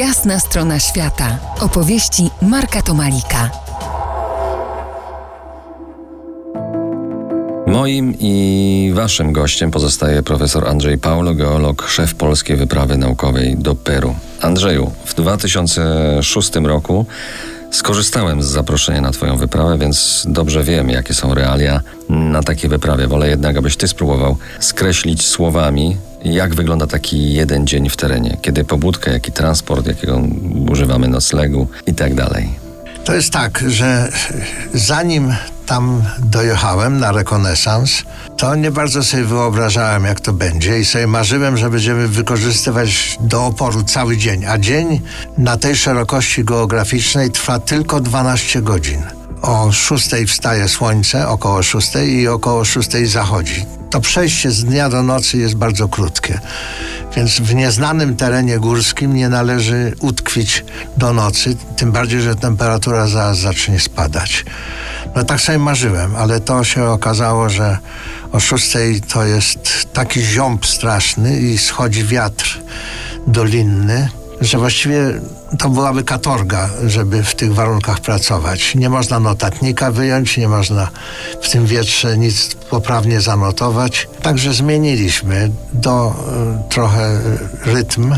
Jasna strona świata. Opowieści Marka Tomalika. Moim i waszym gościem pozostaje profesor Andrzej Paulo, geolog, szef polskiej wyprawy naukowej do Peru. Andrzeju, w 2006 roku skorzystałem z zaproszenia na twoją wyprawę, więc dobrze wiem, jakie są realia na takiej wyprawie. Wolę jednak, abyś ty spróbował skreślić słowami, jak wygląda taki jeden dzień w terenie, kiedy pobudkę, jaki transport, jakiego używamy noclegu i tak dalej. To jest tak, że zanim tam dojechałem na rekonesans, to nie bardzo sobie wyobrażałem, jak to będzie i sobie marzyłem, że będziemy wykorzystywać do oporu cały dzień, a dzień na tej szerokości geograficznej trwa tylko 12 godzin. O 6 wstaje słońce, około 6 i około 6 zachodzi. To przejście z dnia do nocy jest bardzo krótkie. Więc w nieznanym terenie górskim nie należy utkwić do nocy, tym bardziej, że temperatura zaraz zacznie spadać. No tak sobie marzyłem, ale to się okazało, że o szóstej to jest taki ziąb straszny i schodzi wiatr dolinny, że właściwie to byłaby katorga, żeby w tych warunkach pracować. Nie można notatnika wyjąć, nie można w tym wietrze nic poprawnie zanotować. Także zmieniliśmy do y, trochę rytm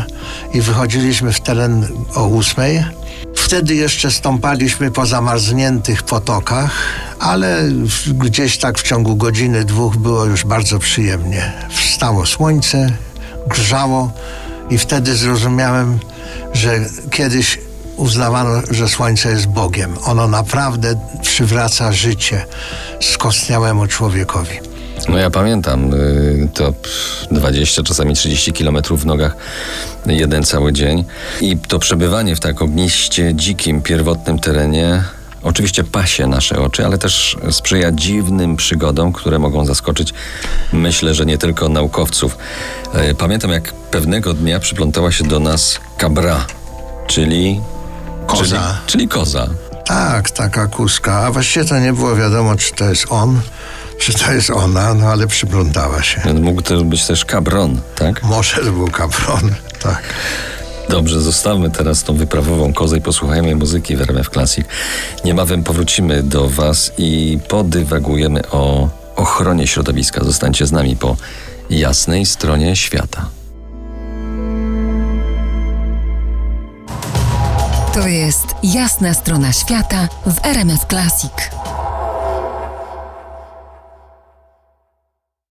i wychodziliśmy w teren o ósmej. Wtedy jeszcze stąpaliśmy po zamarzniętych potokach, ale gdzieś tak w ciągu godziny, dwóch było już bardzo przyjemnie. Wstało słońce, grzało i wtedy zrozumiałem, że kiedyś uznawano, że Słońce jest Bogiem. Ono naprawdę przywraca życie skostniałemu człowiekowi. No ja pamiętam y, to 20, czasami 30 kilometrów w nogach jeden cały dzień i to przebywanie w tak ogniście, dzikim, pierwotnym terenie oczywiście pasie nasze oczy, ale też sprzyja dziwnym przygodom, które mogą zaskoczyć, myślę, że nie tylko naukowców. Y, pamiętam, jak pewnego dnia przyplątała się do nas kabra, czyli... Koza. Czyli, czyli koza. Tak, taka kuska. A właściwie to nie było wiadomo, czy to jest on, czy to jest ona, no ale przyplątała się. Mógł to być też kabron, tak? Może to był kapron, tak. Dobrze, zostawmy teraz tą wyprawową kozę i posłuchajmy muzyki w RMF Classic. Niebawem powrócimy do Was i podywagujemy o ochronie środowiska. Zostańcie z nami po jasnej stronie świata. To jest jasna strona świata w RMS Classic.